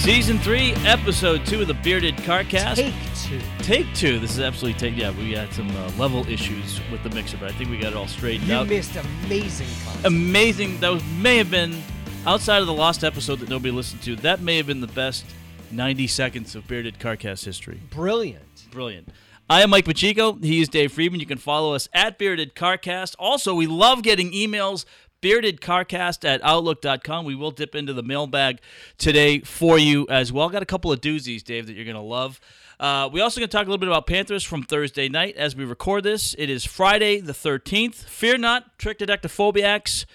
Season three, episode two of the Bearded Carcast. Take two. Take two. This is absolutely take. Yeah, we had some uh, level issues with the mixer, but I think we got it all straightened You out. missed amazing content. Amazing. That was may have been outside of the lost episode that nobody listened to. That may have been the best 90 seconds of Bearded Carcast history. Brilliant. Brilliant. I am Mike Pacheco. He is Dave Friedman. You can follow us at Bearded Carcast. Also, we love getting emails. BeardedCarcast at Outlook.com. We will dip into the mailbag today for you as well. Got a couple of doozies, Dave, that you're going to love. Uh, we also going to talk a little bit about Panthers from Thursday night as we record this. It is Friday the 13th. Fear not, Triskaidekaphobiacs.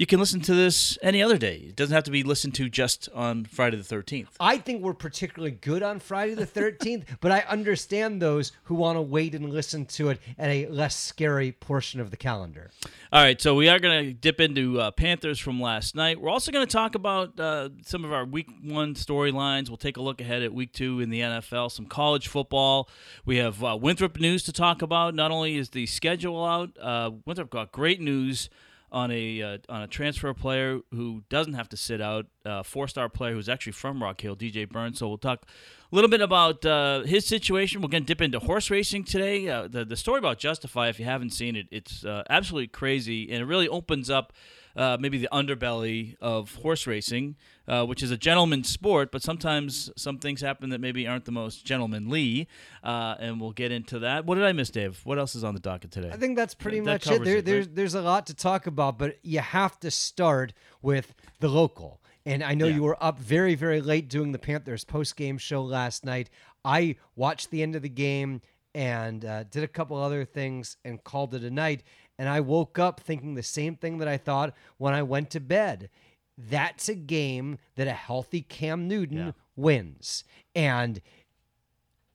You can listen to this any other day. It doesn't have to be listened to just on Friday the 13th. I think we're particularly good on Friday the 13th, but I understand those who want to wait and listen to it at a less scary portion of the calendar. All right, so we are going to dip into uh, Panthers from last night. We're also going to talk about uh, some of our week one storylines. We'll take a look ahead at week two in the NFL, some college football. We have uh, Winthrop news to talk about. Not only is the schedule out, uh, Winthrop got great news on a uh, on a transfer player who doesn't have to sit out, uh, four star player who's actually from Rock Hill, DJ Burns. So we'll talk a little bit about uh, his situation. We're going to dip into horse racing today. Uh, the the story about Justify, if you haven't seen it, it's uh, absolutely crazy, and it really opens up. Uh, maybe the underbelly of horse racing, uh, which is a gentleman's sport, but sometimes some things happen that maybe aren't the most gentlemanly, uh, and we'll get into that. What did I miss, Dave? What else is on the docket today? I think that's pretty That much it. There, it, there's right? there's a lot to talk about, but you have to start with the local. And I know Yeah. you were up very very late doing the Panthers post game show last night. I watched the end of the game and uh, did a couple other things and called it a night. And I woke up thinking the same thing that I thought when I went to bed. That's a game that a healthy Cam Newton Yeah. wins. And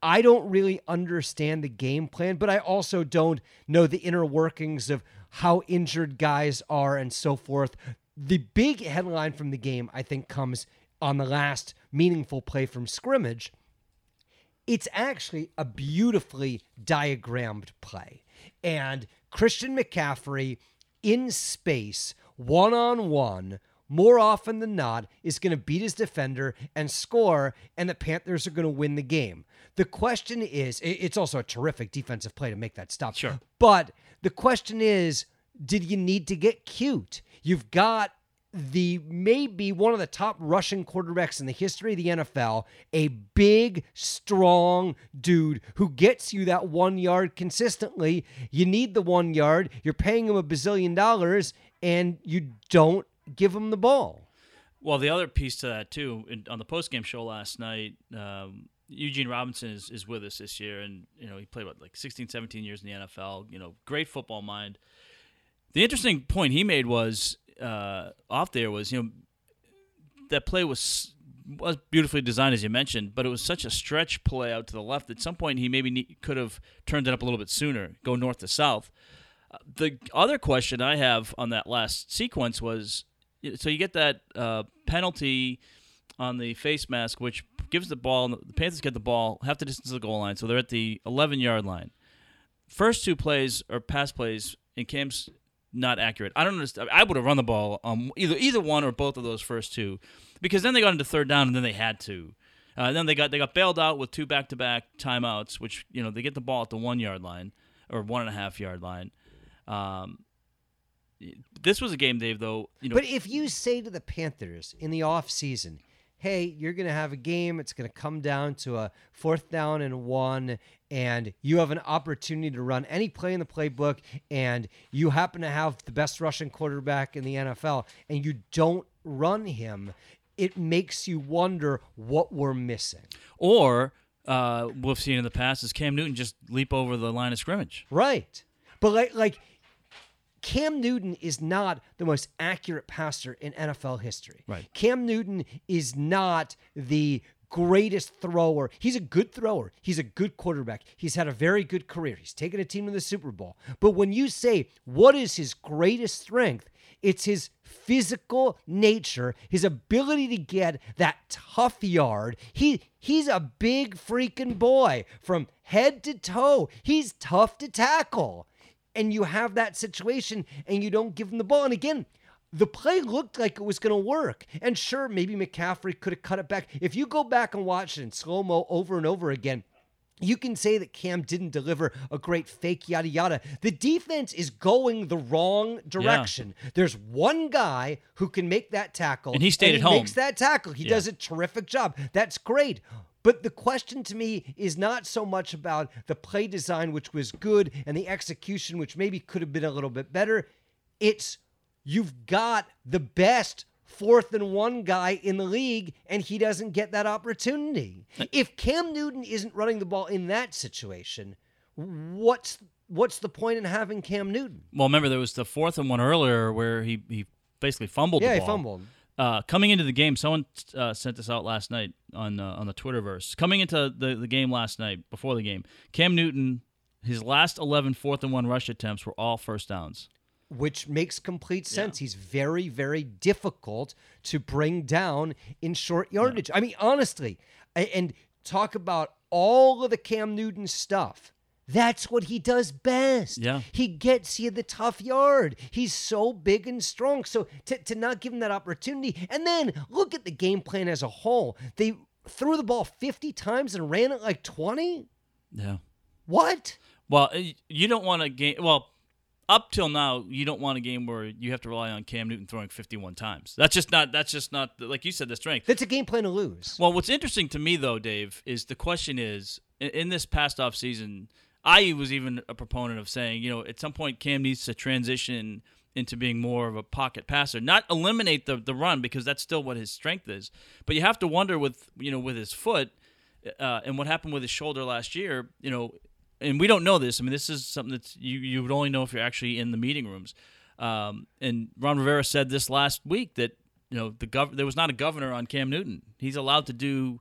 I don't really understand the game plan, but I also don't know the inner workings of how injured guys are and so forth. The big headline from the game, I think, comes on the last meaningful play from scrimmage. It's actually a beautifully diagrammed play. And Christian McCaffrey in space, one on one, more often than not, is going to beat his defender and score, and the Panthers are going to win the game. The question is it's also a terrific defensive play to make that stop. Sure. But the question is did you need to get cute? You've got the maybe one of the top rushing quarterbacks in the history of the NFL, a big, strong dude who gets you that one yard consistently. You need the one yard. You're paying him a bazillion dollars, and you don't give him the ball. Well, the other piece to that too, on the post game show last night, um, Eugene Robinson is, is with us this year, and you know he played what like 16, 17 years in the NFL. You know, great football mind. The interesting point he made was uh, off there was you know that play was was beautifully designed as you mentioned, but it was such a stretch play out to the left. At some point, he maybe ne- could have turned it up a little bit sooner, go north to south. Uh, the other question I have on that last sequence was so you get that uh, penalty on the face mask, which gives the ball. The Panthers get the ball half the distance of the goal line, so they're at the 11 yard line. First two plays are pass plays, and Cam's not accurate. I don't understand. I would have run the ball um, either either one or both of those first two, because then they got into third down and then they had to. Uh, then they got they got bailed out with two back to back timeouts, which you know they get the ball at the one yard line or one and a half yard line. Um, this was a game, Dave. Though you know, But if you say to the Panthers in the offseason, hey, you're going to have a game, it's going to come down to a fourth down and one, and you have an opportunity to run any play in the playbook, and you happen to have the best rushing quarterback in the NFL, and you don't run him, it makes you wonder what we're missing. or uh, we've seen in the past is Cam Newton just leap over the line of scrimmage. Right. But like like Cam Newton is not the most accurate passer in NFL history. Right. Cam Newton is not the greatest thrower. He's a good thrower. He's a good quarterback. He's had a very good career. He's taken a team to the Super Bowl. But when you say what is his greatest strength, it's his physical nature, his ability to get that tough yard. He he's a big freaking boy from head to toe. He's tough to tackle. And you have that situation and you don't give him the ball. And again, the play looked like it was going to work. And sure, maybe McCaffrey could have cut it back. If you go back and watch it in slow mo over and over again, you can say that Cam didn't deliver a great fake, yada, yada. The defense is going the wrong direction. Yeah. There's one guy who can make that tackle. And he stayed and at home. makes that tackle. He yeah. does a terrific job. That's great. But the question to me is not so much about the play design, which was good, and the execution, which maybe could have been a little bit better. It's you've got the best fourth and one guy in the league, and he doesn't get that opportunity. Uh, if Cam Newton isn't running the ball in that situation, what's what's the point in having Cam Newton? Well, remember there was the fourth and one earlier where he he basically fumbled. Yeah, he fumbled. Uh, coming into the game, someone uh, sent this out last night on uh, on the Twitterverse. Coming into the, the game last night, before the game, Cam Newton, his last 11 fourth and one rush attempts were all first downs which makes complete sense. Yeah. He's very, very difficult to bring down in short yardage. Yeah. I mean, honestly, and talk about all of the Cam Newton stuff. That's what he does best. Yeah. He gets you the tough yard. He's so big and strong. So to, to not give him that opportunity, and then look at the game plan as a whole. They threw the ball 50 times and ran it like 20? Yeah. What? Well, you don't want to game. Well, up till now, you don't want a game where you have to rely on Cam Newton throwing 51 times. That's just not. That's just not like you said the strength. That's a game plan to lose. Well, what's interesting to me though, Dave, is the question is in, in this past off season, I was even a proponent of saying, you know, at some point Cam needs to transition into being more of a pocket passer, not eliminate the the run because that's still what his strength is. But you have to wonder with you know with his foot. Uh, and what happened with his shoulder last year, you know, and we don't know this. I mean, this is something that you you would only know if you're actually in the meeting rooms. Um, and Ron Rivera said this last week that you know the gov- there was not a governor on Cam Newton. He's allowed to do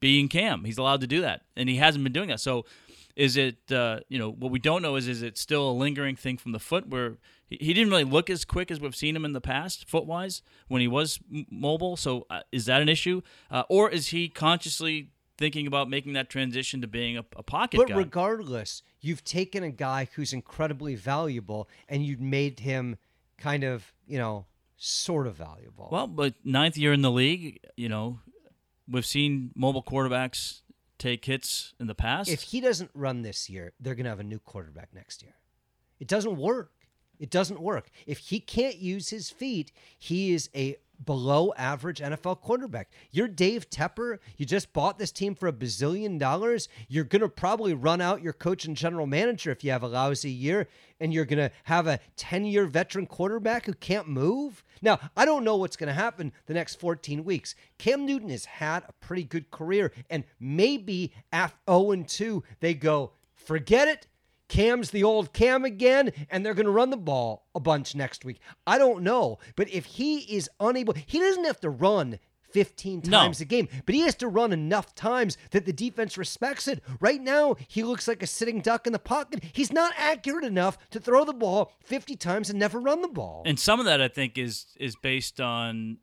being Cam. He's allowed to do that, and he hasn't been doing that. So, is it uh, you know what we don't know is is it still a lingering thing from the foot where he, he didn't really look as quick as we've seen him in the past foot wise when he was m- mobile. So, uh, is that an issue, uh, or is he consciously thinking about making that transition to being a, a pocket but guy. regardless, you've taken a guy who's incredibly valuable and you've made him kind of, you know, sort of valuable. Well, but ninth year in the league, you know, we've seen mobile quarterbacks take hits in the past. If he doesn't run this year, they're going to have a new quarterback next year. It doesn't work. It doesn't work. If he can't use his feet, he is a below average NFL quarterback. You're Dave Tepper. You just bought this team for a bazillion dollars. You're going to probably run out your coach and general manager if you have a lousy year, and you're going to have a 10 year veteran quarterback who can't move. Now, I don't know what's going to happen the next 14 weeks. Cam Newton has had a pretty good career, and maybe at 0 2, they go, forget it. Cam's the old Cam again, and they're going to run the ball a bunch next week. I don't know. But if he is unable, he doesn't have to run 15 times no. a game, but he has to run enough times that the defense respects it. Right now, he looks like a sitting duck in the pocket. He's not accurate enough to throw the ball 50 times and never run the ball. And some of that, I think, is is based on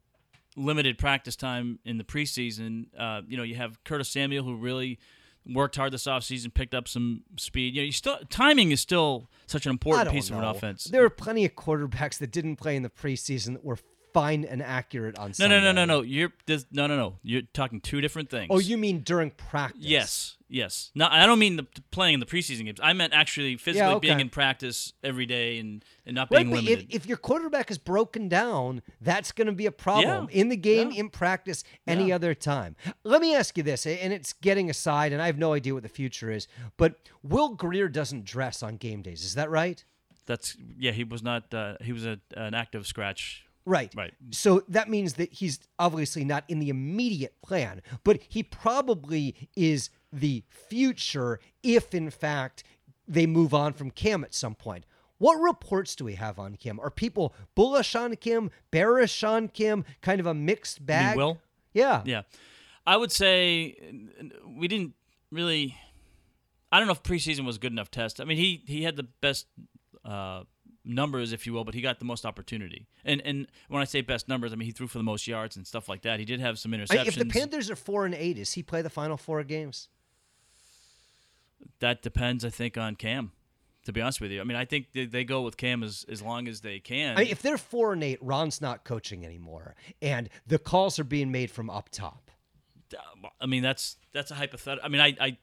limited practice time in the preseason. Uh, you know, you have Curtis Samuel, who really worked hard this offseason, picked up some speed. You know, you still timing is still such an important piece know. of an offense. There are plenty of quarterbacks that didn't play in the preseason that were fine and accurate on no, Sunday. No, no, no, no, no. You're this, no, no, no. You're talking two different things. Oh, you mean during practice? Yes, yes. No, I don't mean the, playing in the preseason games. I meant actually physically yeah, okay. being in practice every day and, and not being right, limited. If, if, your quarterback is broken down, that's going to be a problem yeah. in the game, yeah. in practice, any other time. Let me ask you this, and it's getting aside, and I have no idea what the future is, but Will Grier doesn't dress on game days. Is that right? That's yeah. He was not. Uh, he was a, an active scratch Right. Right. So that means that he's obviously not in the immediate plan, but he probably is the future if, in fact, they move on from Cam at some point. What reports do we have on Cam? Are people bullish on Cam, bearish on Cam, kind of a mixed bag? Will? Yeah. Yeah. I would say we didn't really. I don't know if preseason was good enough test. I mean, he he had the best uh, numbers, if you will, but he got the most opportunity. And and when I say best numbers, I mean he threw for the most yards and stuff like that. He did have some interceptions. If the Panthers are four and eight, does he play the final four games? That depends, I think, on Cam. To be honest with you, I mean, I think they, they go with Cam as, as long as they can. I mean, if they're four and eight, Ron's not coaching anymore, and the calls are being made from up top. I mean, that's that's a hypothetical. I mean, I, I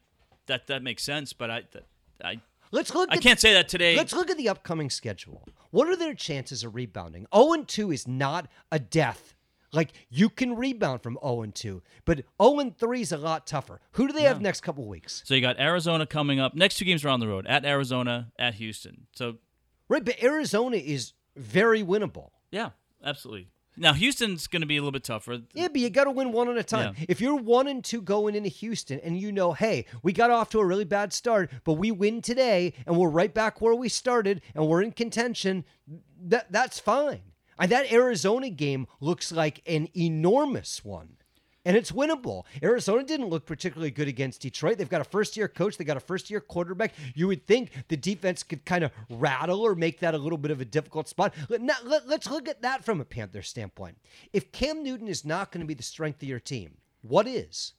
that that makes sense, but I I Let's look. I at, can't say that today. Let's look at the upcoming schedule. What are their chances of rebounding? 0 and 2 is not a death. Like you can rebound from 0 and 2, but 0 and 3 is a lot tougher. Who do they have next couple weeks? So you got Arizona coming up. Next two games are on the road at Arizona, at Houston. So Right, but Arizona is very winnable. yeah, absolutely. Now Houston's going to be a little bit tougher. Yeah, but you got to win one at a time. Yeah. If you're one and two going into Houston and you know, hey, we got off to a really bad start, but we win today and we're right back where we started and we're in contention, that that's fine. And that Arizona game looks like an enormous one. And it's winnable. Arizona didn't look particularly good against Detroit. They've got a first year coach, they got a first year quarterback. You would think the defense could kind of rattle or make that a little bit of a difficult spot. Let, now, let, let's look at that from a Panther standpoint. If Cam Newton is not going to be the strength of your team, what is?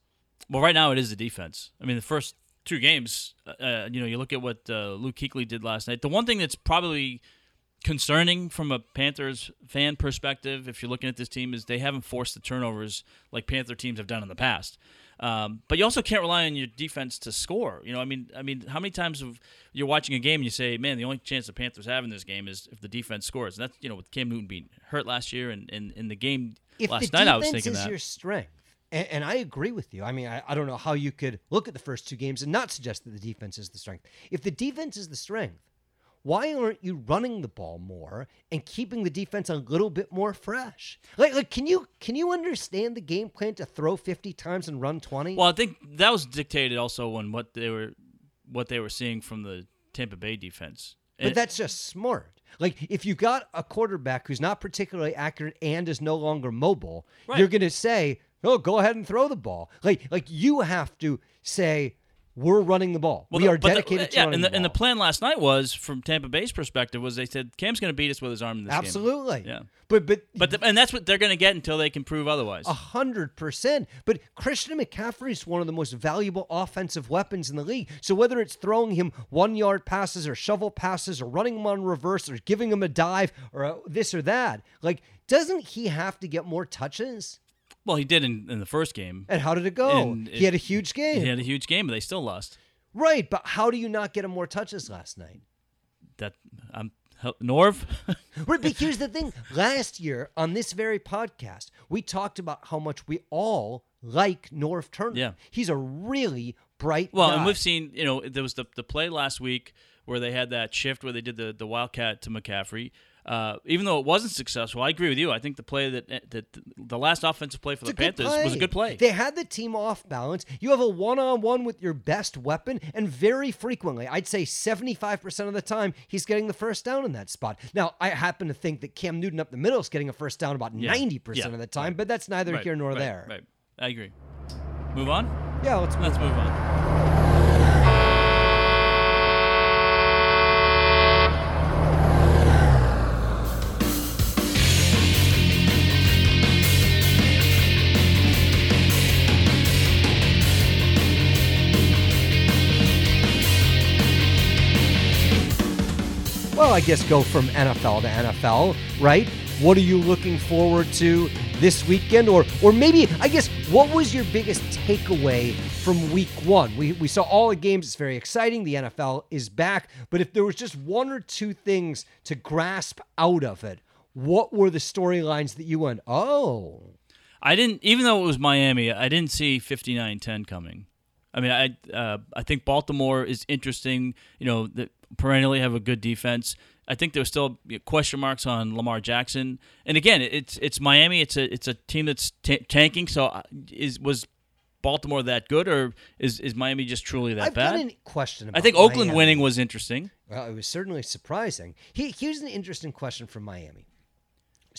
Well, right now it is the defense. I mean, the first two games, uh, you know, you look at what uh, Luke Kuechly did last night. The one thing that's probably concerning from a Panthers fan perspective, if you're looking at this team, is they haven't forced the turnovers like Panther teams have done in the past. Um, but you also can't rely on your defense to score. You know, I mean, I mean, how many times have you're watching a game and you say, "Man, the only chance the Panthers have in this game is if the defense scores." And that's you know, with Cam Newton being hurt last year and in, in the game If last the night, I was thinking is that. your strength, and, and I agree with you. I mean, I, I don't know how you could look at the first two games and not suggest that the defense is the strength. If the defense is the strength, why aren't you running the ball more and keeping the defense a little bit more fresh? Like, like can you can you understand the game plan to throw 50 times and run 20? Well, I think that was dictated also on what they were what they were seeing from the Tampa Bay defense. But And- that's just smart. Like if you got a quarterback who's not particularly accurate and is no longer mobile, Right. you're going to say, "Oh, go ahead and throw the ball." Like like you have to say, "We're running the ball. Well, we are but the- dedicated to yeah, running and the, the, and the plan last night was from Tampa Bay's perspective was they said Cam's going to beat us with his arm in this game. Absolutely. Yeah. But but But the, and that's what they're going to get until they can prove otherwise. A hundred percent. But Christian McCaffrey is one of the most valuable offensive weapons in the league. So whether it's throwing him one yard passes or shovel passes or running him on reverse or giving him a dive or uh, this or that, like, doesn't he have to get more touches? Well, he did in, in the first game. And how did it go? And he it- had a huge game. He had a huge game, but they still lost. Right, but how do you not get him more touches last night? That um, hel- Norv. Right, but here's the thing. Last year on this very podcast, we talked about how much we all like Norv Turner. Yeah. He's a really bright well, guy. and we've seen you know there was the the play last week where they had that shift where they did the the wildcat to McCaffrey. Uh, even though it wasn't successful, I agree with you. I think the play that that the last offensive play for It's the Panthers was a good play. They had the team off balance. You have a one on one with your best weapon, and very frequently, I'd say 75% of the time, he's getting the first down in that spot. Now, I happen to think that Cam Newton up the middle is getting a first down about Yeah. 90% Yeah. of the time, but that's neither Right, here nor right, there. Right. I agree. Move on. Yeah, let's move Let's move on. Well, I guess go from NFL to NFL, right? What are you looking forward to this weekend? Or or maybe I guess what was your biggest takeaway from week one? We we saw all the games, it's very exciting. The NFL is back. But if there was just one or two things to grasp out of it, what were the storylines that you went, oh, I didn't, even though it was Miami, I didn't see 59-10 coming. I mean, I uh, I think Baltimore is interesting. You know, that perennially have a good defense. I think there's still question marks on Lamar Jackson. And again, it's it's Miami. It's a it's a team that's ta tanking. So uh, is was Baltimore that good, or is is Miami just truly that I've bad? got a question I think Oakland Miami. winning was interesting. Well, it was certainly surprising. He, here's an interesting question from Miami.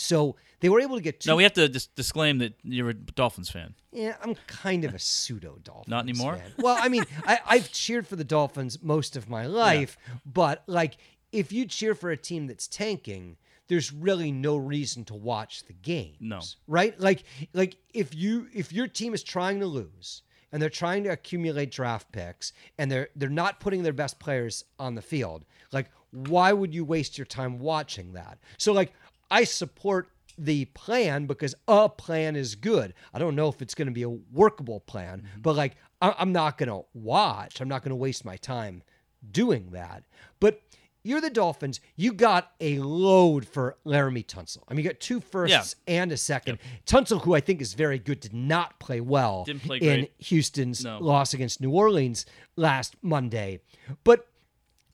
So they were able to get two No, we have to dis- disclaim that you're a Dolphins fan. Yeah, I'm kind of a pseudo Dolphins. Not anymore? fan. Well, I mean, I, I've cheered for the Dolphins most of my life, but like, if you cheer for a team that's tanking, there's really no reason to watch the games. No. right? Like, like if you if your team is trying to lose and they're trying to accumulate draft picks and they're they're not putting their best players on the field, like why would you waste your time watching that? So like I support the plan because a plan is good. I don't know if it's going to be a workable plan, mm-hmm. but like I- I'm not going to watch. I'm not going to waste my time doing that. But you're the Dolphins. You got a load for Laremy Tunsil. I mean, you got two firsts yeah. and a second. Yep. Tunsil, who I think is very good, did not play well play in Houston's no. loss against New Orleans last Monday. But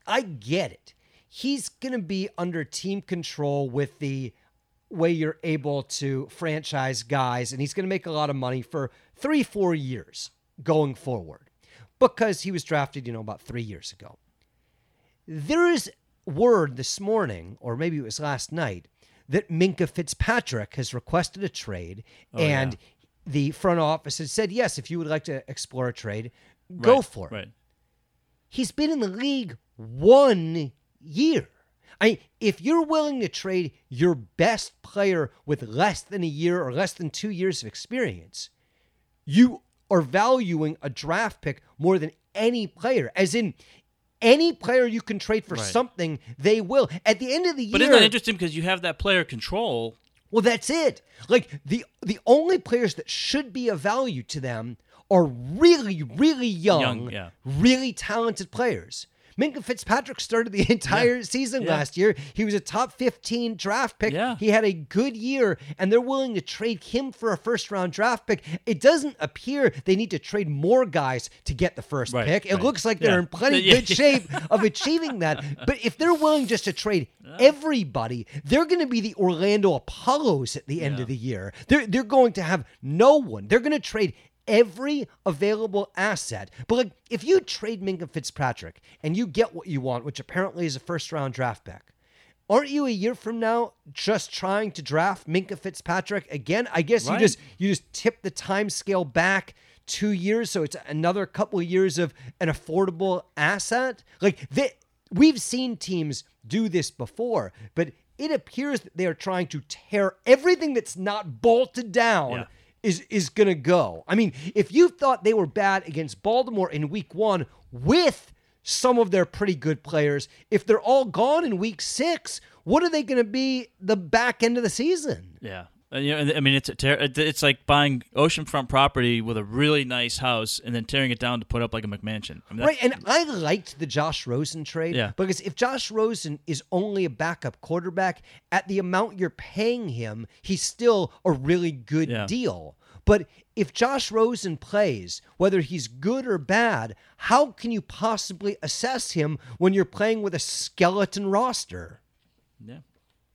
I get it. He's going to be under team control with the way you're able to franchise guys, and he's going to make a lot of money for three, four years going forward because he was drafted, you know, about three years ago. There is word this morning, or maybe it was last night, that Minkah Fitzpatrick has requested a trade, oh, and yeah. the front office has said, yes, if you would like to explore a trade, go right, for it. Right. He's been in the league one year. I mean, if you're willing to trade your best player with less than a year or less than two years of experience, you are valuing a draft pick more than any player. As in, any player you can trade for right. something, they will. At the end of the year, but isn't that interesting because you have that player control? Well, that's it. Like the the only players that should be of value to them are really, really young, young yeah. really talented players. Minkah Fitzpatrick started the entire yeah. season yeah. last year. He was a top 15 draft pick. Yeah. He had a good year, and they're willing to trade him for a first round draft pick. It doesn't appear they need to trade more guys to get the first right, pick. It right. looks like they're in plenty good shape of achieving that. But if they're willing just to trade everybody, they're going to be the Orlando Apollos at the end of the year. They're, they're going to have no one. They're going to trade every available asset. But like if you trade Minkah Fitzpatrick and you get what you want, which apparently is a first round draft pick, aren't you a year from now just trying to draft Minkah Fitzpatrick again? I guess right. you just you just tip the time scale back two years, so it's another couple of years of an affordable asset. Like they, we've seen teams do this before, but it appears that they are trying to tear everything that's not bolted down. Yeah is is going to go. I mean, if you thought they were bad against Baltimore in week 1 with some of their pretty good players, if they're all gone in week 6, what are they going to be the back end of the season? Yeah. And, you know, I mean, it's ter- it's like buying oceanfront property with a really nice house and then tearing it down to put up like a McMansion. I mean, right, and I liked the Josh Rosen trade yeah. because if Josh Rosen is only a backup quarterback at the amount you're paying him, he's still a really good yeah. deal. But if Josh Rosen plays, whether he's good or bad, how can you possibly assess him when you're playing with a skeleton roster? Yeah.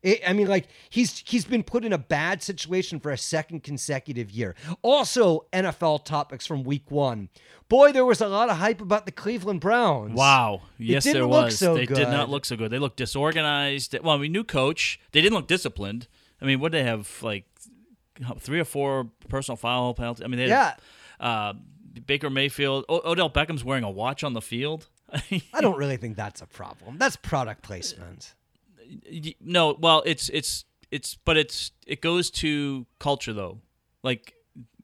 I mean, like he's he's been put in a bad situation for a second consecutive year. Also, NFL topics from Week One. Boy, there was a lot of hype about the Cleveland Browns. Wow, yes, there was. So they good. did not look so good. They looked disorganized. Well, I mean, new coach. They didn't look disciplined. I mean, what they have like three or four personal foul penalties. I mean, they yeah. Had, uh, Baker Mayfield. O- Odell Beckham's wearing a watch on the field. I don't really think that's a problem. That's product placement no, well, it's it's it's but it's it goes to culture though. Like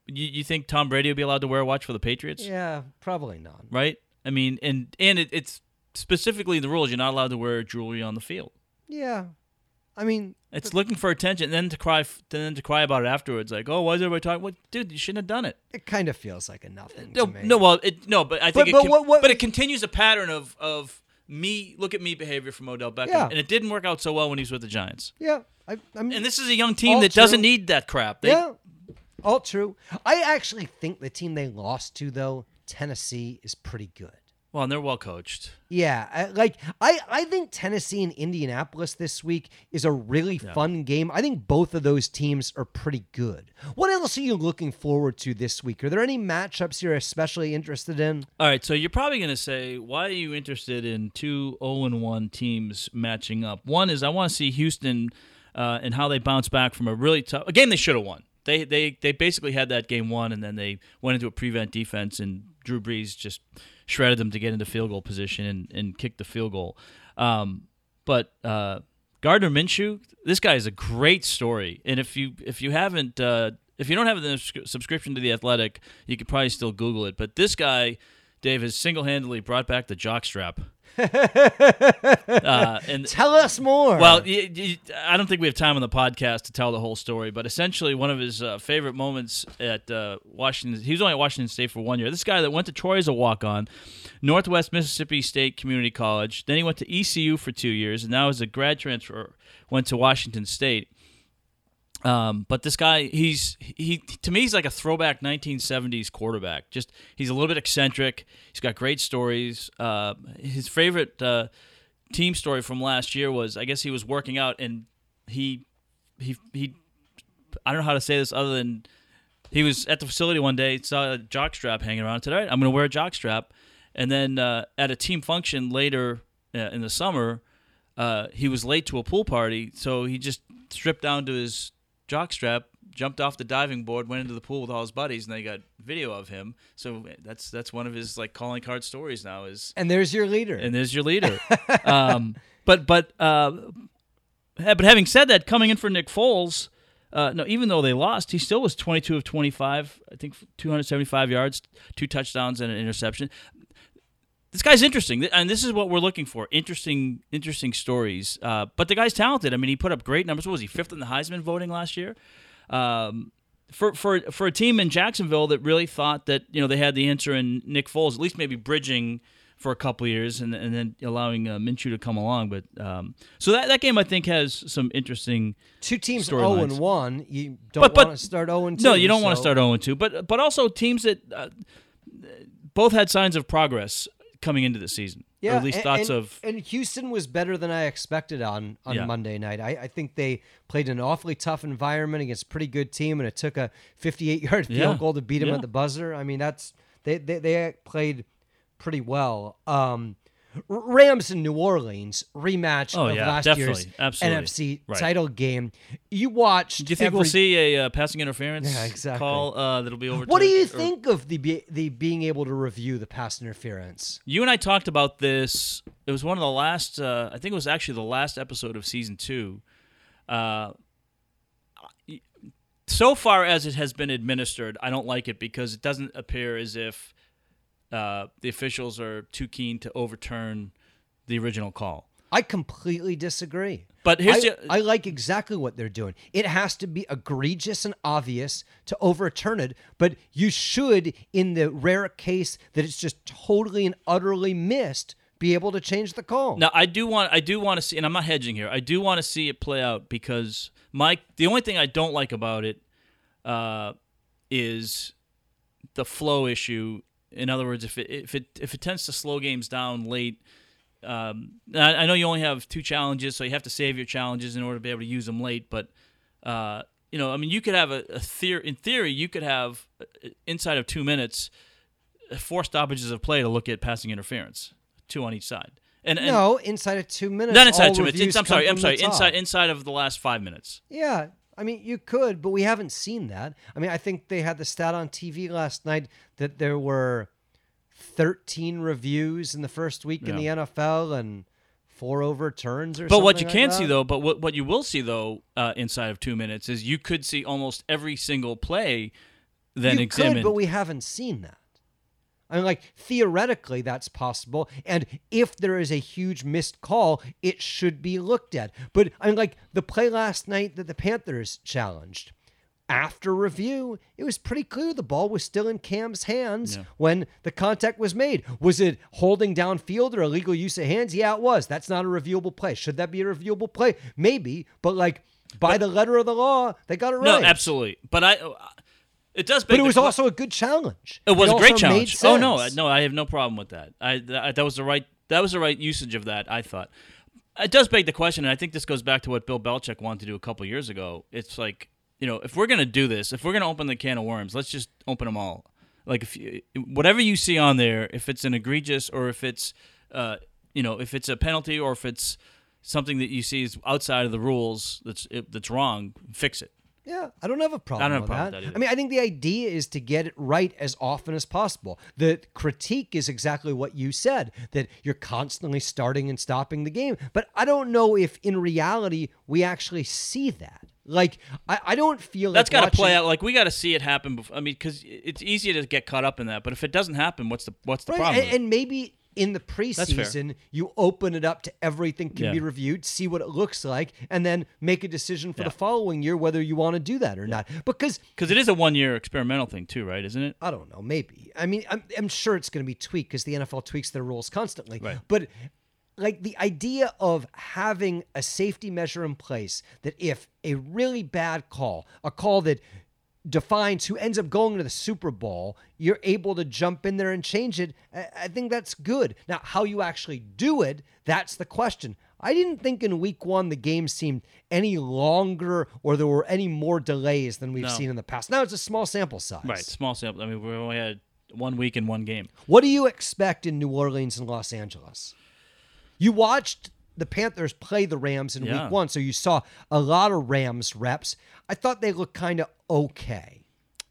you, you think Tom Brady would be allowed to wear a watch for the Patriots? Yeah, probably not. Right? I mean, and and it, it's specifically the rules you're not allowed to wear jewelry on the field. Yeah. I mean, it's looking for attention, and then to cry, then to cry about it afterwards, like, "Oh, why is everybody talking?" Well, dude, you shouldn't have done it. It kind of feels like a nothing. No, no, well, it, no, but I think, but, it but, con- what, what, but it continues a pattern of of me look at me behavior from Odell Beckham, yeah. and it didn't work out so well when he was with the Giants. Yeah, I, I mean, and this is a young team that true. doesn't need that crap. They, yeah, all true. I actually think the team they lost to, though, Tennessee, is pretty good. Well, and they're well coached. Yeah, like I, I think Tennessee and Indianapolis this week is a really yeah. fun game. I think both of those teams are pretty good. What else are you looking forward to this week? Are there any matchups you're especially interested in? All right, so you're probably going to say, why are you interested in two 0 1 teams matching up? One is I want to see Houston uh, and how they bounce back from a really tough a game they should have won. They, they they basically had that game won, and then they went into a prevent defense, and Drew Brees just shredded them to get into field goal position and, and kick the field goal. Um, but uh, Gardner Minshew, this guy is a great story, and if you if you haven't uh, if you don't have the subscription to the Athletic, you could probably still Google it. But this guy, Dave, has single handedly brought back the jockstrap. uh, and tell us more. Well, I don't think we have time on the podcast to tell the whole story, but essentially, one of his uh, favorite moments at uh, Washington, he was only at Washington State for one year. This guy that went to Troy as a walk on, Northwest Mississippi State Community College. Then he went to ECU for two years, and now as a grad transfer, went to Washington State. Um, but this guy, he's he to me, he's like a throwback 1970s quarterback. Just he's a little bit eccentric. He's got great stories. Uh, his favorite uh, team story from last year was, I guess he was working out and he he he. I don't know how to say this other than he was at the facility one day, saw a jockstrap hanging around. Said, "All right, I'm going to wear a jockstrap." And then uh, at a team function later uh, in the summer, uh, he was late to a pool party, so he just stripped down to his jockstrap, jumped off the diving board, went into the pool with all his buddies, and they got video of him. So that's that's one of his like calling card stories now. Is and there's your leader. And there's your leader. um, but but uh, but having said that, coming in for Nick Foles. Uh, no, even though they lost, he still was 22 of 25. I think 275 yards, two touchdowns, and an interception this guy's interesting, and this is what we're looking for: interesting, interesting stories. Uh, but the guy's talented. I mean, he put up great numbers. What was he fifth in the Heisman voting last year? Um, for for for a team in Jacksonville that really thought that you know they had the answer in Nick Foles, at least maybe bridging for a couple years and and then allowing uh, Minshew to come along. But um, so that that game I think has some interesting two teams zero oh and one. You don't want to start zero and two. No, you don't so. want to start zero and two. But but also teams that. Uh, both had signs of progress coming into the season. Yeah, or at least and, thoughts and, of. And Houston was better than I expected on on yeah. Monday night. I, I think they played in an awfully tough environment against a pretty good team, and it took a 58 yard field yeah. goal to beat them yeah. at the buzzer. I mean, that's they they, they played pretty well. Um, Rams in New Orleans rematch oh, of yeah, last year's Absolutely. NFC right. title game. You watched. Do you think every... we'll see a uh, passing interference yeah, exactly. call uh, that'll be over? What do you or... think of the the being able to review the pass interference? You and I talked about this. It was one of the last. Uh, I think it was actually the last episode of season two. Uh, so far as it has been administered, I don't like it because it doesn't appear as if uh, the officials are too keen to overturn the original call. I completely disagree. But here's I, the, I like exactly what they're doing. It has to be egregious and obvious to overturn it, but you should, in the rare case that it's just totally and utterly missed, be able to change the call. Now, I do want, I do want to see, and I'm not hedging here. I do want to see it play out because Mike, the only thing I don't like about it uh, is the flow issue in other words, if it if it if it tends to slow games down late, um, I, I, know you only have two challenges, so you have to save your challenges in order to be able to use them late. But uh, you know, I mean, you could have a, a theory. In theory, you could have uh, inside of two minutes four stoppages of play to look at passing interference, two on each side. And, and no, inside of two minutes. Not inside two minutes. I'm sorry. I'm sorry. Inside inside of the last five minutes. Yeah, I mean, you could, but we haven't seen that. I mean, I think they had the stat on TV last night that there were 13 reviews in the first week yeah. in the NFL and four overturns or but what you like can't that. see though but what, what you will see though uh, inside of two minutes is you could see almost every single play then you examined could, but we haven't seen that I mean, like theoretically, that's possible. And if there is a huge missed call, it should be looked at. But I mean, like the play last night that the Panthers challenged. After review, it was pretty clear the ball was still in Cam's hands yeah. when the contact was made. Was it holding downfield or illegal use of hands? Yeah, it was. That's not a reviewable play. Should that be a reviewable play? Maybe, but like by but, the letter of the law, they got it right. No, absolutely. But I it does, but it was also a good challenge. It was it a great challenge. Oh no, no, I have no problem with that. I that, that was the right that was the right usage of that. I thought it does beg the question, and I think this goes back to what Bill Belichick wanted to do a couple years ago. It's like you know, if we're gonna do this, if we're gonna open the can of worms, let's just open them all. Like if you, whatever you see on there, if it's an egregious or if it's uh, you know, if it's a penalty or if it's something that you see is outside of the rules that's that's wrong, fix it. Yeah, I don't have a problem, have with, a problem that. with that. I mean, I think the idea is to get it right as often as possible. The critique is exactly what you said that you're constantly starting and stopping the game. But I don't know if in reality we actually see that. Like I, I don't feel That's like got to play out. Like we got to see it happen. Before, I mean, because it's easy to get caught up in that. But if it doesn't happen, what's the what's the Right, problem? and, and maybe in the preseason you open it up to everything can Yeah. be reviewed, see what it looks like, and then make a decision for Yeah. the following year whether you want to do that or not. Because Because it is a one year experimental thing too, right? Isn't it? I don't know, maybe. I mean, I'm, I'm sure it's going to be tweaked because the NFL tweaks their rules constantly. Right. But like the idea of having a safety measure in place that if a really bad call, a call that defines who ends up going to the Super Bowl, you're able to jump in there and change it. I I think that's good. Now, how you actually do it, that's the question. I didn't think in week one the game seemed any longer or there were any more delays than we've No. seen in the past. Now it's a small sample size. Right. Small sample. I mean, we only had one week and one game. What do you expect in New Orleans and Los Angeles? You watched the Panthers play the Rams in Yeah. week one, so you saw a lot of Rams reps. I thought they looked kind of okay.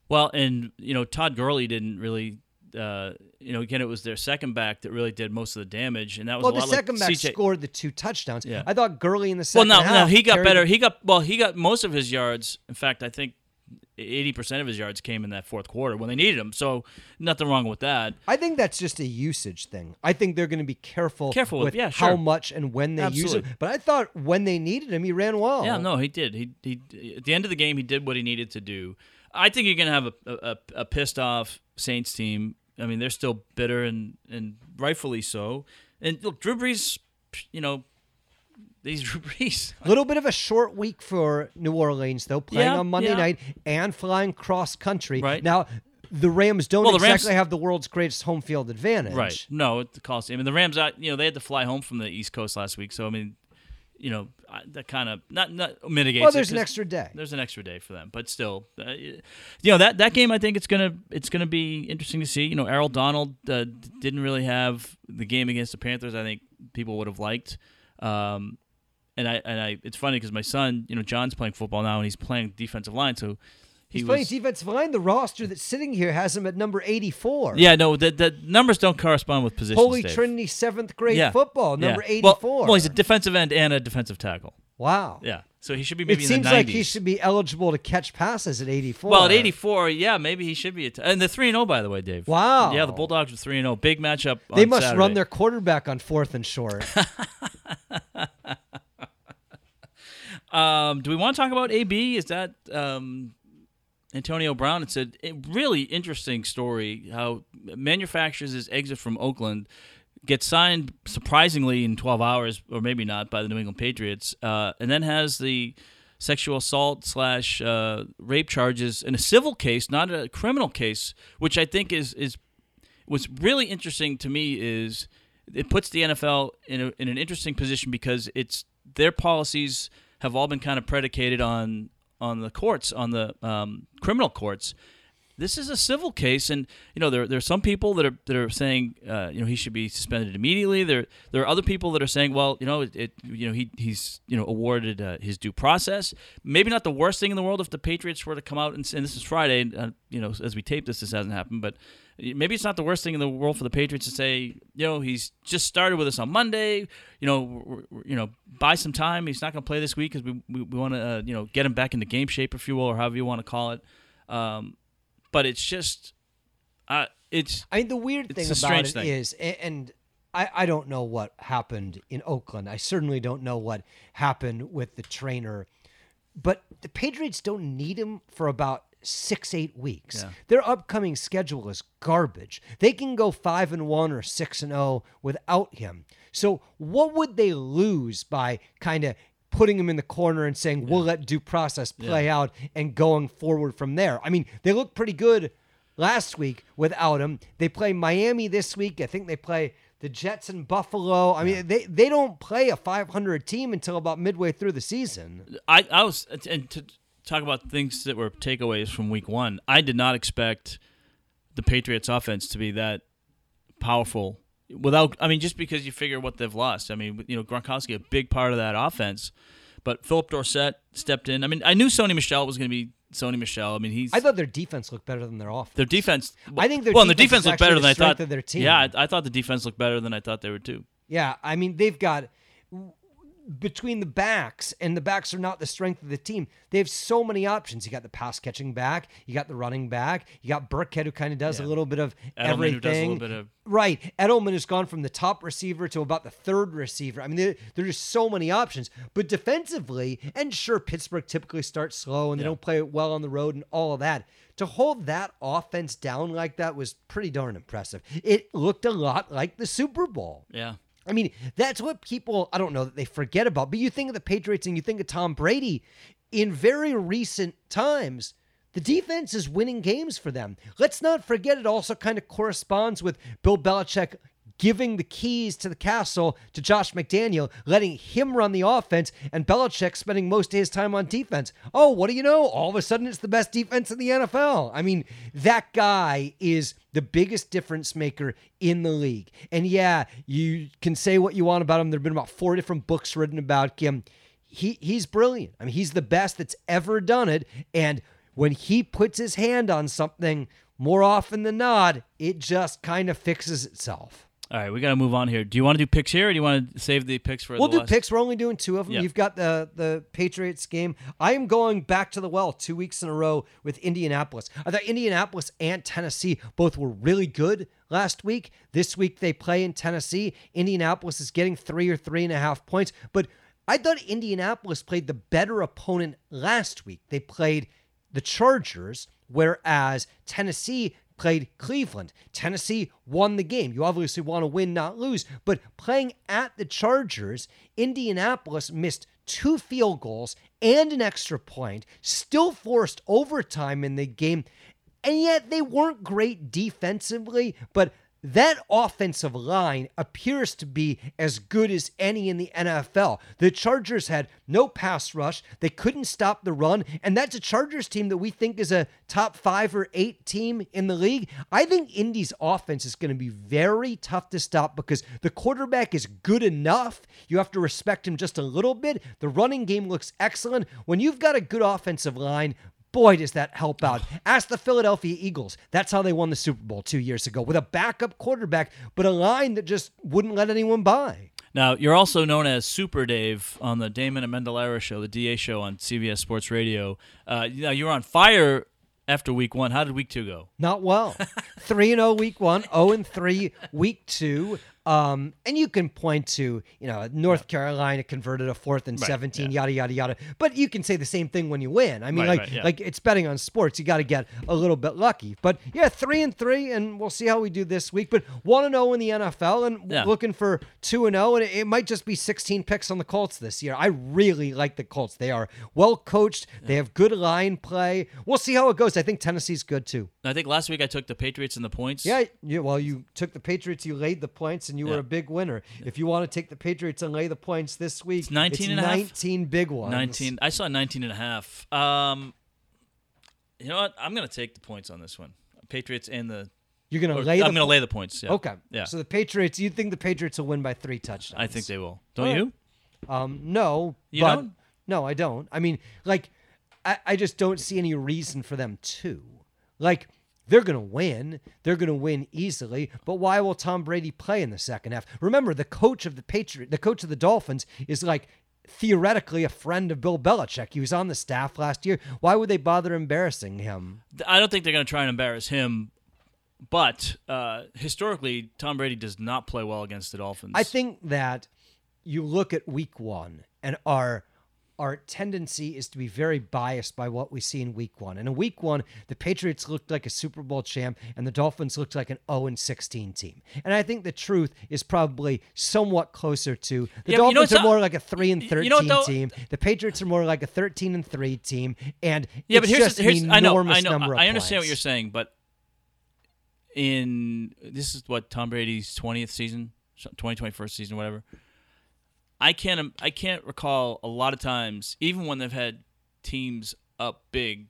Well, and you know, Todd Gurley didn't really. Uh, you know, again, it was their second back that really did most of the damage, and that was Well, the second like back CJ. scored the two touchdowns. Yeah. I thought Gurley in the Well, second no, no, half he got better. He got well. He got most of his yards. In fact, I think eighty percent of his yards came in that fourth quarter when they needed him. So nothing wrong with that. I think that's just a usage thing. I think they're going to be careful, Careful with- with yeah, how sure. much and when they use Absolutely. him. But I thought when they needed him, he ran well. Yeah, no, he did. He he at the end of the game, he did what he needed to do. I think you're gonna have a a, a pissed off Saints team. I mean, they're still bitter and and rightfully so. And look, Drew Brees, you know, these Drew Brees. A little bit of a short week for New Orleans, though, playing Yeah, on Monday yeah. night and flying cross country. Right. Now, the Rams don't Well, the Rams- exactly have the world's greatest home field advantage. Right. No, it costs. I mean, the Rams. You know, they had to fly home from the East Coast last week, so I mean, you know, that kind of not not mitigates. Well, there's an extra day. There's an extra day for them, but still, uh, you know that that game. I think it's gonna it's gonna be interesting to see. You know, Aaron Donald uh, didn't really have the game against the Panthers. I think people would have liked. Um, and I and I, it's funny because my son, you know, John's playing football now, and he's playing defensive line, so. He He's playing defensive line. The roster that's sitting here has him at number 84. yeah, no, the, the numbers don't correspond with positions. Holy Dave. Trinity seventh grade Yeah. football, number Well- 84. Well, he's a defensive end and a defensive tackle. wow. Yeah, so he should be It maybe in seems the 90s. like he should be eligible to catch passes at 84. Well, at 84, yeah, maybe he should be. A t- and the 3 and 0, by the way, Dave. Wow. Yeah, the Bulldogs are 3 and 0. Big matchup. They on must Saturday. run their quarterback on fourth and short. Um, do we want to talk about AB? Is that um, Antonio Brown? It's a, really interesting story how manufactures his exit from Oakland gets signed surprisingly in 12 hours, or maybe not, by the New England Patriots, uh, and then has the sexual assault slash uh, rape charges in a civil case, not a criminal case, which I think is is what's really interesting to me is it puts the NFL in, a, in an interesting position because it's their policies have all been kind of predicated on on the courts, on the um, criminal courts. This is a civil case, and you know there there are some people that are that are saying uh, you know he should be suspended immediately. There there are other people that are saying well you know it, it you know he he's you know awarded uh, his due process. Maybe not the worst thing in the world if the Patriots were to come out and, and this is Friday. Uh, you know as we tape this, this hasn't happened, but maybe it's not the worst thing in the world for the Patriots to say you know he's just started with us on Monday. You know we're, we're- you know buy some time. He's not going to play this week because we we, we want to uh, you know get him back into game shape if you will or however you want to call it. Um, but it's just, uh, it's I mean, the weird thing about it thing. is, and I, I don't know what happened in Oakland. I certainly don't know what happened with the trainer, but the Patriots don't need him for about six, eight weeks. Yeah. Their upcoming schedule is garbage. They can go five and one or six and zero without him. So, what would they lose by kind of putting him in the corner and saying we'll let due process play out and going forward from there? I mean, they look pretty good last week without him. They play Miami this week. I think they play the Jets and Buffalo. I mean, they they don't play a 500 team until about midway through the season. I, I was and to talk about things that were takeaways from week one. I did not expect the Patriots offense to be that powerful without. I mean, just because you figure what they've lost. I mean, you know, Gronkowski a big part of that offense, but Phillip Dorsett stepped in. I mean, I knew Sony Michel was going to be Sony Michel. I mean, he's I thought their defense looked better than their offense. their defense. I think their well, and the defense defense looked better than I thought. their team. Yeah, I, I thought the defense looked better than I thought they would too. Yeah, I mean they've got between the backs, and the backs are not the strength of the team. They have so many options. You got the pass catching back, you got the running back, you got Burkhead who kind of does Yeah. a little bit of Edelman, everything. who does a little bit of Right. Edelman has gone from the top receiver to about the third receiver. I mean, there, there are just so many options. But defensively, and sure, Pittsburgh typically starts slow and they Yeah. don't play well on the road and all of that. To hold that offense down like that was pretty darn impressive. It looked a lot like the Super Bowl. yeah. I mean, that's what people, I don't know that they forget about, but you think of the Patriots and you think of Tom Brady in very recent times. The defense is winning games for them. Let's not forget it also kind of corresponds with Bill Belichick giving the keys to the castle to Josh McDaniel, letting him run the offense, and Belichick spending most of his time on defense. Oh, what do you know? All of a sudden, it's the best defense in the NFL. I mean, that guy is the biggest difference maker in the league. And yeah, you can say what you want about him. There have been about four different books written about him. He he's brilliant. I mean, he's the best that's ever done it. And when he puts his hand on something, more often than not, it just kind of fixes itself. All right, we got to move on here. Do you want to do picks here, or do you want to save the picks for We'll do last? picks. We're only doing two of them. Yeah. You've got the the Patriots game. I am going back to the well two weeks in a row with Indianapolis. I thought Indianapolis and Tennessee both were really good last week. This week they play in Tennessee. Indianapolis is getting three or three and a half points, but I thought Indianapolis played the better opponent last week. They played the Chargers, whereas Tennessee played Cleveland. Tennessee won the game. You obviously want to win, not lose. But playing at the Chargers, Indianapolis missed two field goals and an extra point, still forced overtime in the game, and yet they weren't great defensively, but that offensive line appears to be as good as any in the NFL. The Chargers had no pass rush. They couldn't stop the run. And that's a Chargers team that we think is a top five or eight team in the league. I think Indy's offense is going to be very tough to stop because the quarterback is good enough. You have to respect him just a little bit. The running game looks excellent. When you've got a good offensive line, Boy, does that help out. Ask the Philadelphia Eagles. That's how they won the Super Bowl two years ago with a backup quarterback, but a line that just wouldn't let anyone by. Now, you're also known as Super Dave on the Damon Amendolara show, the DA show on CBS Sports Radio. Uh, you know, you were on fire after week one. How did week two go? Not well. 3 and 0 week 1, 0 and 3 week 2. Um, and you can point to, you know, North Carolina converted a fourth and Right, 17, yeah. yada yada yada. But you can say the same thing when you win. I mean, Right, like right, yeah. like it's betting on sports. You got to get a little bit lucky. But yeah, 3 and 3 and we'll see how we do this week. But 1 and 0 in the NFL and Yeah. looking for 2 and 0 and it, it might just be 16 picks on the Colts this year. I really like the Colts. They are well coached. They have good line play. We'll see how it goes. I think Tennessee's good too. I think last week I took the Patriots and the points. Yeah, yeah. Well, you took the Patriots, you laid the points, and you were a big winner. If you want to take the Patriots and lay the points this week, It's 19 and a half? 19 big ones. 19. I saw 19 and a half. Um, you know what? I'm going to take the points on this one. Patriots and the. You're gonna or- lay. I'm going to lay the points. Yeah. Okay. Yeah. So the Patriots. You think the Patriots will win by three touchdowns? I think they will. Don't right. you? Um, no. You but, don't? No, I don't. I mean, like, I, I just don't see any reason for them to. Like, they're going to win. They're going to win easily. But why will Tom Brady play in the second half? Remember, the coach of the Patriot, the coach of the Dolphins, is like theoretically a friend of Bill Belichick. He was on the staff last year. Why would they bother embarrassing him? I don't think they're going to try and embarrass him. But uh, historically, Tom Brady does not play well against the Dolphins. I think that you look at week one and our our tendency is to be very biased by what we see in week one. And in week one, the Patriots looked like a Super Bowl champ and the Dolphins looked like an 0 and 16 team. And I think the truth is probably somewhat closer to the Yeah, but you know Dolphins are more like a 3 and you 13 know what, though? team. The Patriots are more like a 13 and 3 team. And Yeah, it's but here's, just here's an I know, I know, number of I understand what you're saying, but in this is what Tom Brady's 20th season, 2021st season, whatever. I can't, I can't recall a lot of times, even when they've had teams up big,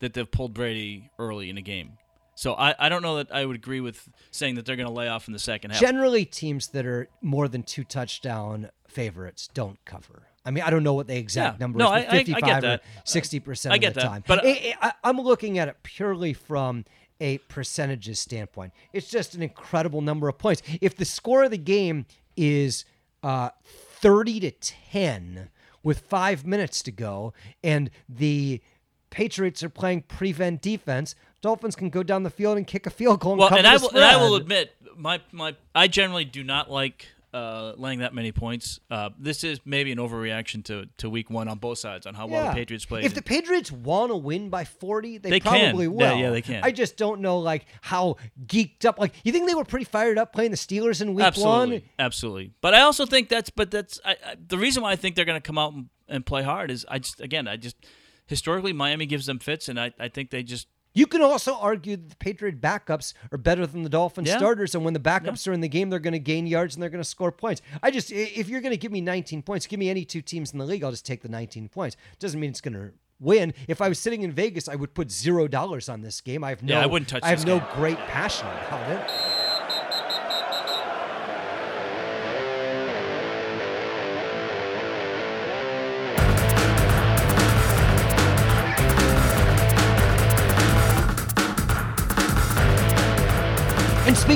that they've pulled Brady early in a game. So I, I don't know that I would agree with saying that they're going to lay off in the second half. Generally, teams that are more than two touchdown favorites don't cover. I mean, I don't know what the exact Yeah. number No, is, I- but I- I 55 or 60% I of get the that, time. but- I, I, I'm looking at it purely from a percentages standpoint. It's just an incredible number of points. If the score of the game is uh, 30 to 10 with five minutes to go, and the Patriots are playing prevent defense. Dolphins can go down the field and kick a field goal. And Well, and I will, and I will admit, my my I generally do not like uh, laying that many points. Uh, this is maybe an overreaction to, to week one on both sides on how well the Patriots played. If the Patriots want to win by 40, they, They can. probably Yeah, will. yeah, they can. I just don't know like how geeked up. Like, you think they were pretty fired up playing the Steelers in week absolutely, one? absolutely. But I also think that's but that's I, I, the reason why I think they're going to come out and, and play hard is I just again I just historically Miami gives them fits, and I, I think they just You can also argue that the Patriot backups are better than the Dolphin Yeah. starters, and when the backups are in the game, they're going to gain yards and they're going to score points. I just, if you're going to give me 19 points, give me any two teams in the league, I'll just take the 19 points. Doesn't mean it's going to win. If I was sitting in Vegas, I would put zero dollars on this game. I have no, Yeah, I wouldn't touch I have no game. great passion about it.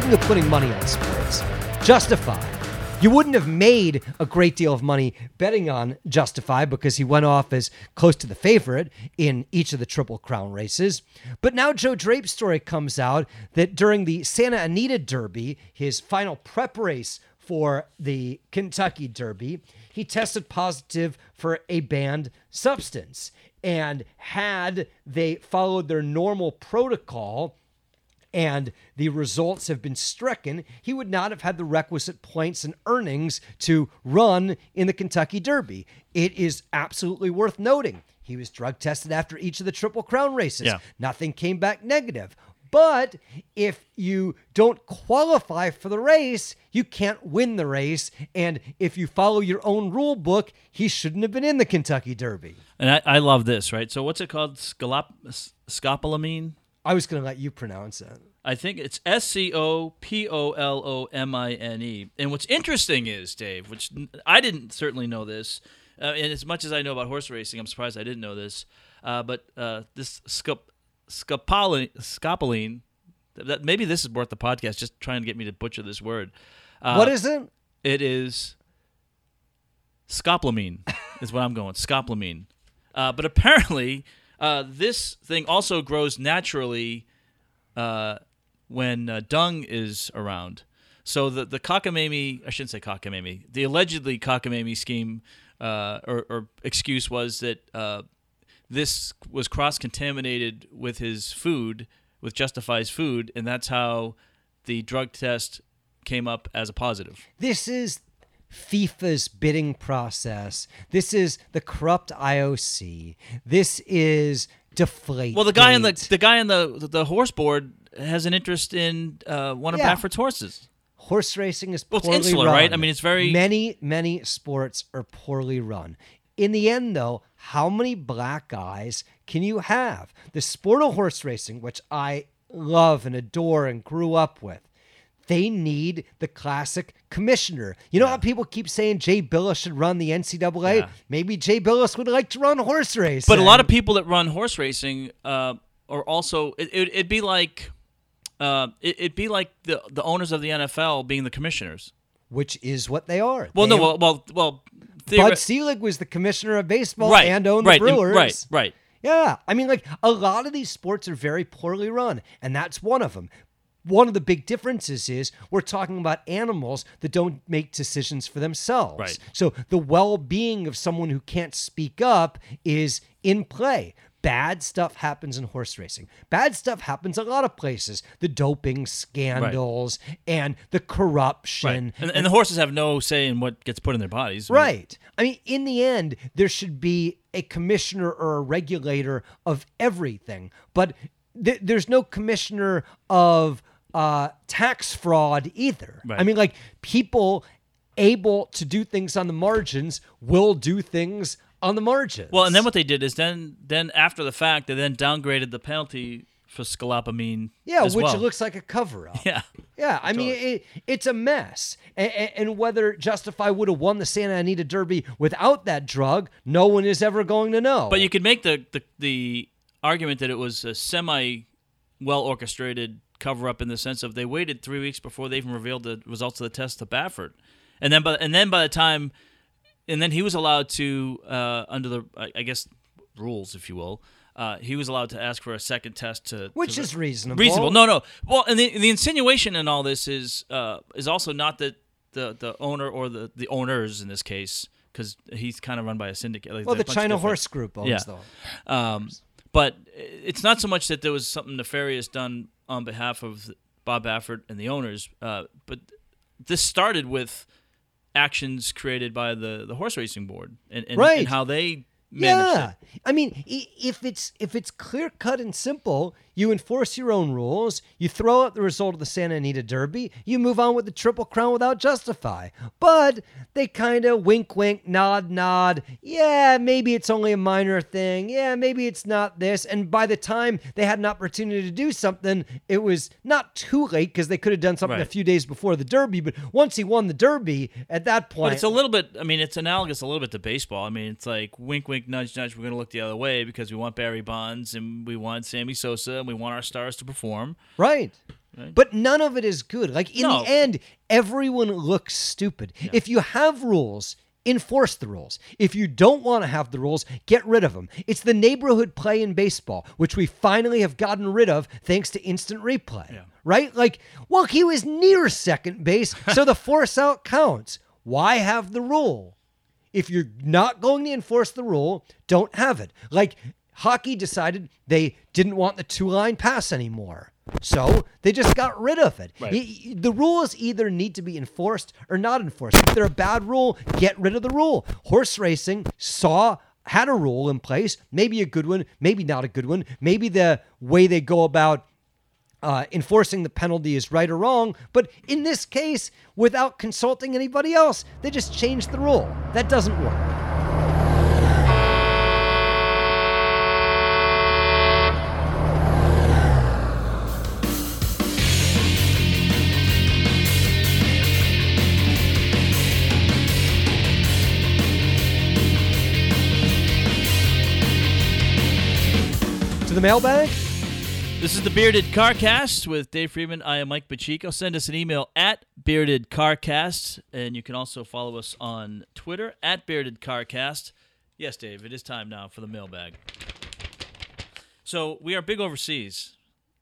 Speaking of putting money on sports, Justify. You wouldn't have made a great deal of money betting on Justify because he went off as close to the favorite in each of the Triple Crown races. But now Joe Drape's story comes out that during the Santa Anita Derby, his final prep race for the Kentucky Derby, he tested positive for a banned substance. And had they followed their normal protocol, and the results have been stricken, he would not have had the requisite points and earnings to run in the Kentucky Derby. It is absolutely worth noting. He was drug tested after each of the Triple Crown races. Yeah. Nothing came back negative. But if you don't qualify for the race, you can't win the race. And if you follow your own rule book, he shouldn't have been in the Kentucky Derby. and I, I love this right. So what's it called? Scalop, scopolamine. I was going to let you pronounce it. I think it's S C O P O L O M I N E. And what's interesting is, Dave, which I didn't certainly know this, uh, and as much as I know about horse racing, I'm surprised I didn't know this. Uh, but uh, this scop- scopoline, scopoline, that maybe this is worth the podcast, just trying to get me to butcher this word. Uh, what is it? it is scopolamine is what I'm going. Scopolamine. Uh, but apparently, uh, this thing also grows naturally uh, when uh, dung is around. So the the cockamamie, I shouldn't say cockamamie, the allegedly cockamamie scheme uh, or, or excuse was that uh, this was cross contaminated with his food, with Justify's food, and that's how the drug test came up as a positive. This is FIFA's bidding process. This is the corrupt IOC. This is deflate. Well, the guy on the the guy on the the horse board has an interest in uh, one of Yeah. Baffert's horses. horse racing is Well, it's poorly insular, run. right? I mean, it's very- many many sports are poorly run. In the end, though, how many black guys can you have? The sport of horse racing, which I love and adore and grew up with. They need the classic commissioner. You know how people keep saying Jay Bilas should run the NCAA? Yeah. Maybe Jay Bilas would like to run horse racing. But a lot of people that run horse racing uh, are also it, it, it'd be like uh, it, it'd be like the the owners of the NFL being the commissioners. which is what they are. Well, They- no, well, well, well Bud Selig was the commissioner of baseball right, and owned right, the Brewers. right, right. Yeah, I mean, like a lot of these sports are very poorly run, and that's one of them. One of the big differences is we're talking about animals that don't make decisions for themselves. Right. So the well-being of someone who can't speak up is in play. Bad stuff happens in horse racing. Bad stuff happens a lot of places. The doping scandals and the Right. corruption. And, and the horses have no say in what gets put in their bodies. Right. I mean, in the end, there should be a commissioner or a regulator of everything, but th- there's no commissioner of uh, tax fraud either. Right. I mean, like people able to do things on the margins will do things on the margins. Well, and then what they did is then then after the fact they then downgraded the penalty for scopolamine. yeah, which well. looks like a cover up. yeah. Yeah, I mean, it, it's a mess. And, and whether Justify would have won the Santa Anita Derby without that drug, no one is ever going to know. But you could make the, the the argument that it was a semi well orchestrated cover up in the sense of they waited three weeks before they even revealed the results of the test to Baffert, and then by and then by the time and then he was allowed to, uh, under the I, guess rules, if you will, uh, he was allowed to ask for a second test to Which to- is reasonable. reasonable. No, no. Well, and the, the insinuation in all this is uh, is also not that the the owner or the the owners in this case, because he's kind of run by a syndicate. like, Well, the a bunch of China Horse Group owns Yeah. the um, but it's not so much that there was something nefarious done on behalf of Bob Baffert and the owners, uh, but this started with actions created by the, the horse racing board and, and, Right. and how they Yeah, I mean, if it's if it's clear cut and simple, you enforce your own rules. You throw out the result of the Santa Anita Derby. You move on with the Triple Crown without Justify. But they kind of wink, wink, nod, nod. Yeah, maybe it's only a minor thing. Yeah, maybe it's not this. And by the time they had an opportunity to do something, it was not too late because they could have done something a few days before the Derby. But once he won the Derby, at that point, But it's a little bit. I mean, it's analogous a little bit to baseball. I mean, it's like wink, wink, nudge, nudge. We're going to look the other way because we want Barry Bonds and we want Sammy Sosa and we want our stars to perform. Right. Right. But none of it is good. Like in No. the end, everyone looks stupid. If you have rules, enforce the rules. If you don't want to have the rules, get rid of them. It's the neighborhood play in baseball, which we finally have gotten rid of thanks to instant replay. Yeah. Right? Like, well, he was near second base, so the force out counts. Why have the rule? If you're not going to enforce the rule, don't have it. Like hockey decided they didn't want the two line pass anymore. So they just got rid of it. Right. The rules either need to be enforced or not enforced. If they're a bad rule, get rid of the rule. Horse racing saw had a rule in place, maybe a good one, maybe not a good one. Maybe the way they go about uh, enforcing the penalty is right or wrong. But in this case, without consulting anybody else, they just changed the rule. That doesn't work. To the mailbag? This is the Bearded Carcast with Dave Freeman. I am Mike Pacheco. Send us an email at Bearded Carcast, and you can also follow us on Twitter at Bearded Carcast. Yes, Dave, it is time now for the mailbag. So we are big overseas.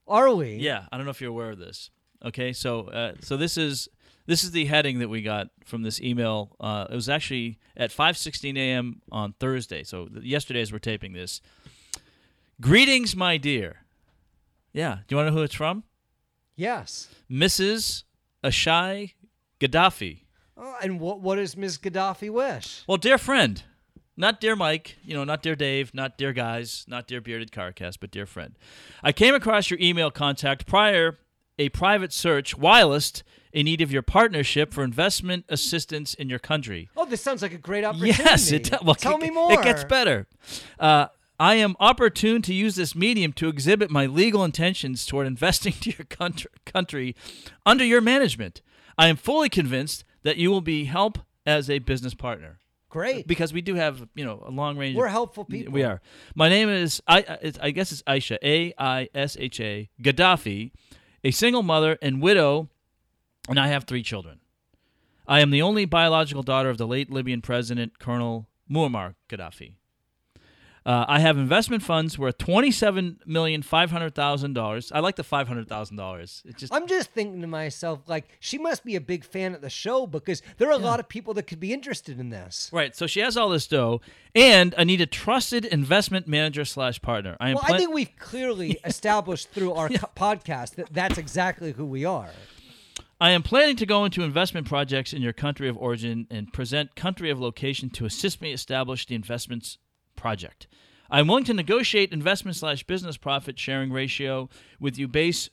Are we? Yeah, I don't know if you're aware of this. Okay, so uh, so this is this is the heading that we got from this email. Uh, it was actually at 5:16 a.m. on Thursday. So th- yesterday, as we're taping this. Greetings, my dear. Yeah, do you want to know who it's from? Yes. Mrs. Ashai Gaddafi. Oh, and what what does Ms. Gaddafi wish? Well, dear friend, not dear Mike, you know, not dear Dave, not dear guys, not dear bearded carcast, but dear friend. I came across your email contact prior a private search whilst in need of your partnership for investment assistance in your country. Oh, this sounds like a great opportunity. Yes, it does. well, Tell it- me more. It gets better. Uh, I am opportune to use this medium to exhibit my legal intentions toward investing to your country, country under your management. I am fully convinced that you will be help as a business partner Great. because we do have you know a long range. We're of, helpful people. We are. My name is I. I guess it's Aisha A I S H A Gaddafi, a single mother and widow, and I have three children. I am the only biological daughter of the late Libyan president Colonel Muammar Gaddafi. Uh, I have investment funds worth twenty-seven million five hundred thousand dollars. I like the five hundred thousand dollars. Just I'm just thinking to myself, like, she must be a big fan of the show because there are a lot of people that could be interested in this. right. So she has all this dough, and I need a trusted investment manager slash partner. I am. Well, I think we've clearly established through our co- podcast that that's exactly who we are. I am planning to go into investment projects in your country of origin and present country of location to assist me establish the investments project. I am willing to negotiate investment slash business profit sharing ratio with you base,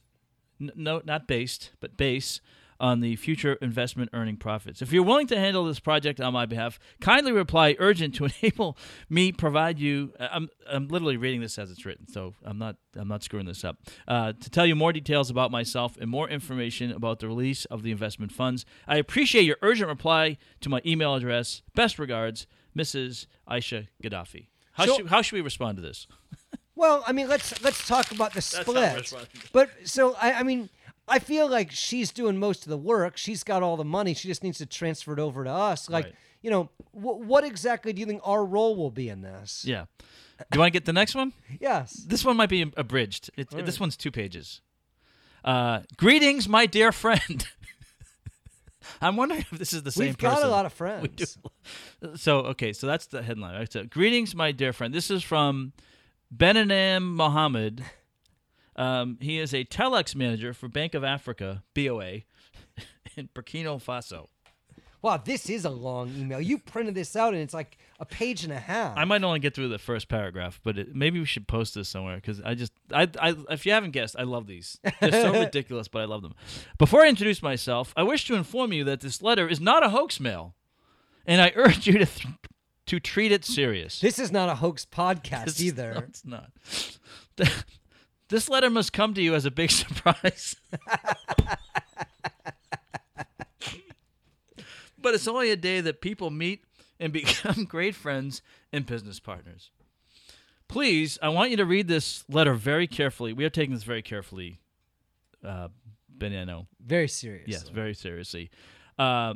n- no, not based, but base on the future investment earning profits. If you're willing to handle this project on my behalf, kindly reply urgent to enable me provide you. I'm I'm literally reading this as it's written, so I'm not I'm not screwing this up. Uh, to tell you more details about myself and more information about the release of the investment funds, I appreciate your urgent reply to my email address. Best regards, Mrs. Aisha Gaddafi. How So- should how should we respond to this? Well, I mean, let's let's talk about the how we're split. But so I, I mean, I feel like she's doing most of the work. She's got all the money. She just needs to transfer it over to us. Like, Right. you know, wh- what exactly do you think our role will be in this? Yeah. Do you want to get the next one? Yes. This one might be abridged. It, This one's two pages. Uh, greetings, my dear friend. I'm wondering if this is the same We've got a lot of friends. So okay, so that's the headline. Right? So, greetings, my dear friend. This is from Benanam Mohammed. Um, he is a telex manager for Bank of Africa (BOA) in Burkina Faso. Wow, this is a long email. You printed this out and it's like a page and a half. I might only get through the first paragraph, but it, maybe we should post this somewhere because I just, I, I, if you haven't guessed, I love these. They're so ridiculous, but I love them. Before I introduce myself, I wish to inform you that this letter is not a hoax mail, and I urge you to th- to treat it serious. This is not a hoax podcast It's- either. no, it's not. This letter must come to you as a big surprise. but it's only a day that people meet and become great friends and business partners. Please, I want you to read this letter very carefully. We are taking this very carefully, uh, Benano. Very serious. Yes, very seriously. Uh,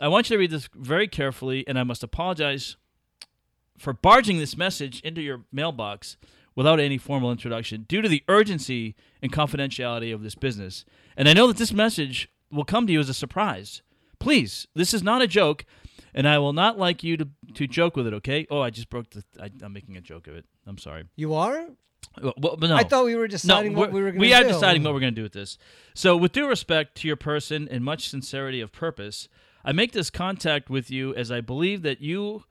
I want you to read this very carefully, and I must apologize for barging this message into your mailbox without any formal introduction due to the urgency and confidentiality of this business. And I know that this message will come to you as a surprise. Please, this is not a joke, and I will not like you to, to joke with it, okay? Oh, I just broke the. I, I'm making a joke of it. I'm sorry. You are? Well, but no. I thought we were deciding what we were going to we do. are deciding what we're going to do with this. So, with due respect to your person and much sincerity of purpose, I make this contact with you as I believe that you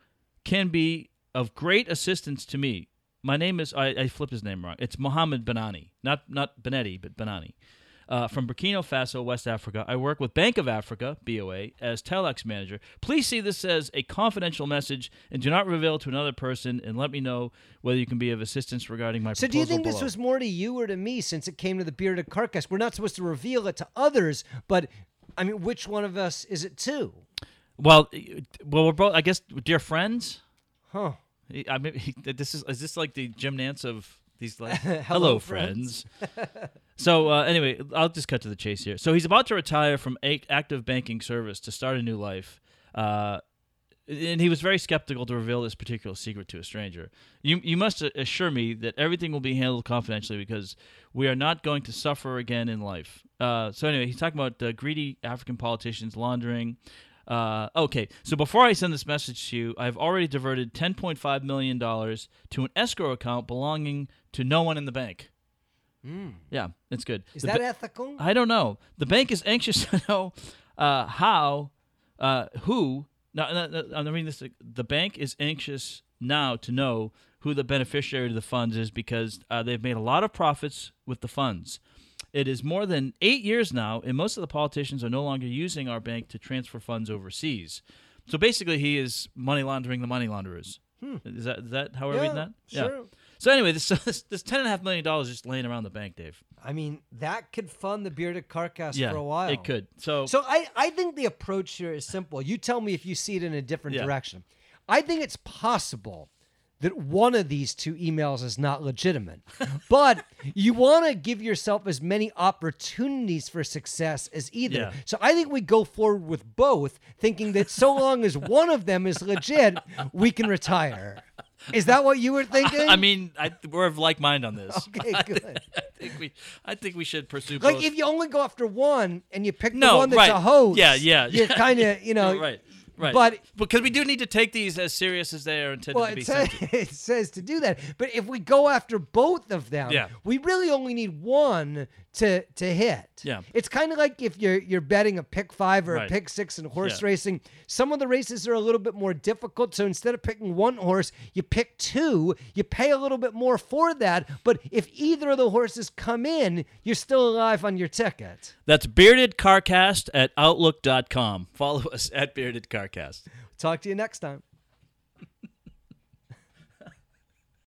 can be of great assistance to me. My name is I, I flipped his name wrong. It's Mohammed Benani, not not Benetti, but Benani. Uh, from Burkina Faso, West Africa. I work with Bank of Africa, BOA, as Telex manager. Please see this as a confidential message and do not reveal to another person and let me know whether you can be of assistance regarding my So do you think this was more to you or to me since it came to the bearded carcass? We're not supposed to reveal it to others, but I mean, which one of us is it to? Well, well, we're both. I guess dear friends. Huh. I mean, this is is this like the Jim Nantz of these like Hello, hello, friends." friends. so uh, anyway, I'll just cut to the chase here. So he's about to retire from a- active banking service to start a new life. Uh, and he was very skeptical to reveal this particular secret to a stranger. You you must assure me that everything will be handled confidentially because we are not going to suffer again in life. Uh, so anyway, he's talking about uh, greedy African politicians laundering. Uh, okay, so before I send this message to you, I've already diverted $10.5 million to an escrow account belonging to no one in the bank. Yeah, it's good. Is The that ba- ethical? I don't know. The bank is anxious to know uh, how, uh, who. No, no, no, I'm reading this. The bank is anxious now to know who the beneficiary of the funds is because uh, they've made a lot of profits with the funds. It is more than eight years now, and most of the politicians are no longer using our bank to transfer funds overseas. So basically, he is money laundering the money launderers. Is that is that how we're Hmm. Yeah, reading that? sure. So anyway, this this, this ten and a half million dollars just laying around the bank, Dave. I mean, that could fund the bearded carcass Yeah, for a while. it could. So, So I, I think the approach here is simple. You tell me if you see it in a different Yeah. direction. I think it's possible that one of these two emails is not legitimate. but you want to give yourself as many opportunities for success as either. Yeah. So I think we go forward with both, thinking that so long as one of them is legit, we can retire. Is that what you were thinking? I mean, I, we're of like mind on this. Okay, good. I think we, I think we should pursue like both. if you only go after one and you pick the No, one that's right. a host, Yeah, yeah, you're yeah. kind of, you know, right, right. but- because we do need to take these as serious as they are intended Well, to be. it says, it says to do that. But if we go after both of them, Yeah. we really only need one to to hit. Yeah. It's kind of like if you're you're betting a pick five or a pick six in horse Yeah. racing. Some of the races are a little bit more difficult. So instead of picking one horse, you pick two. You pay a little bit more for that. But if either of the horses come in, you're still alive on your ticket. That's beardedcarcast at outlook.com. Follow us at beardedcarcast. Talk to you next time.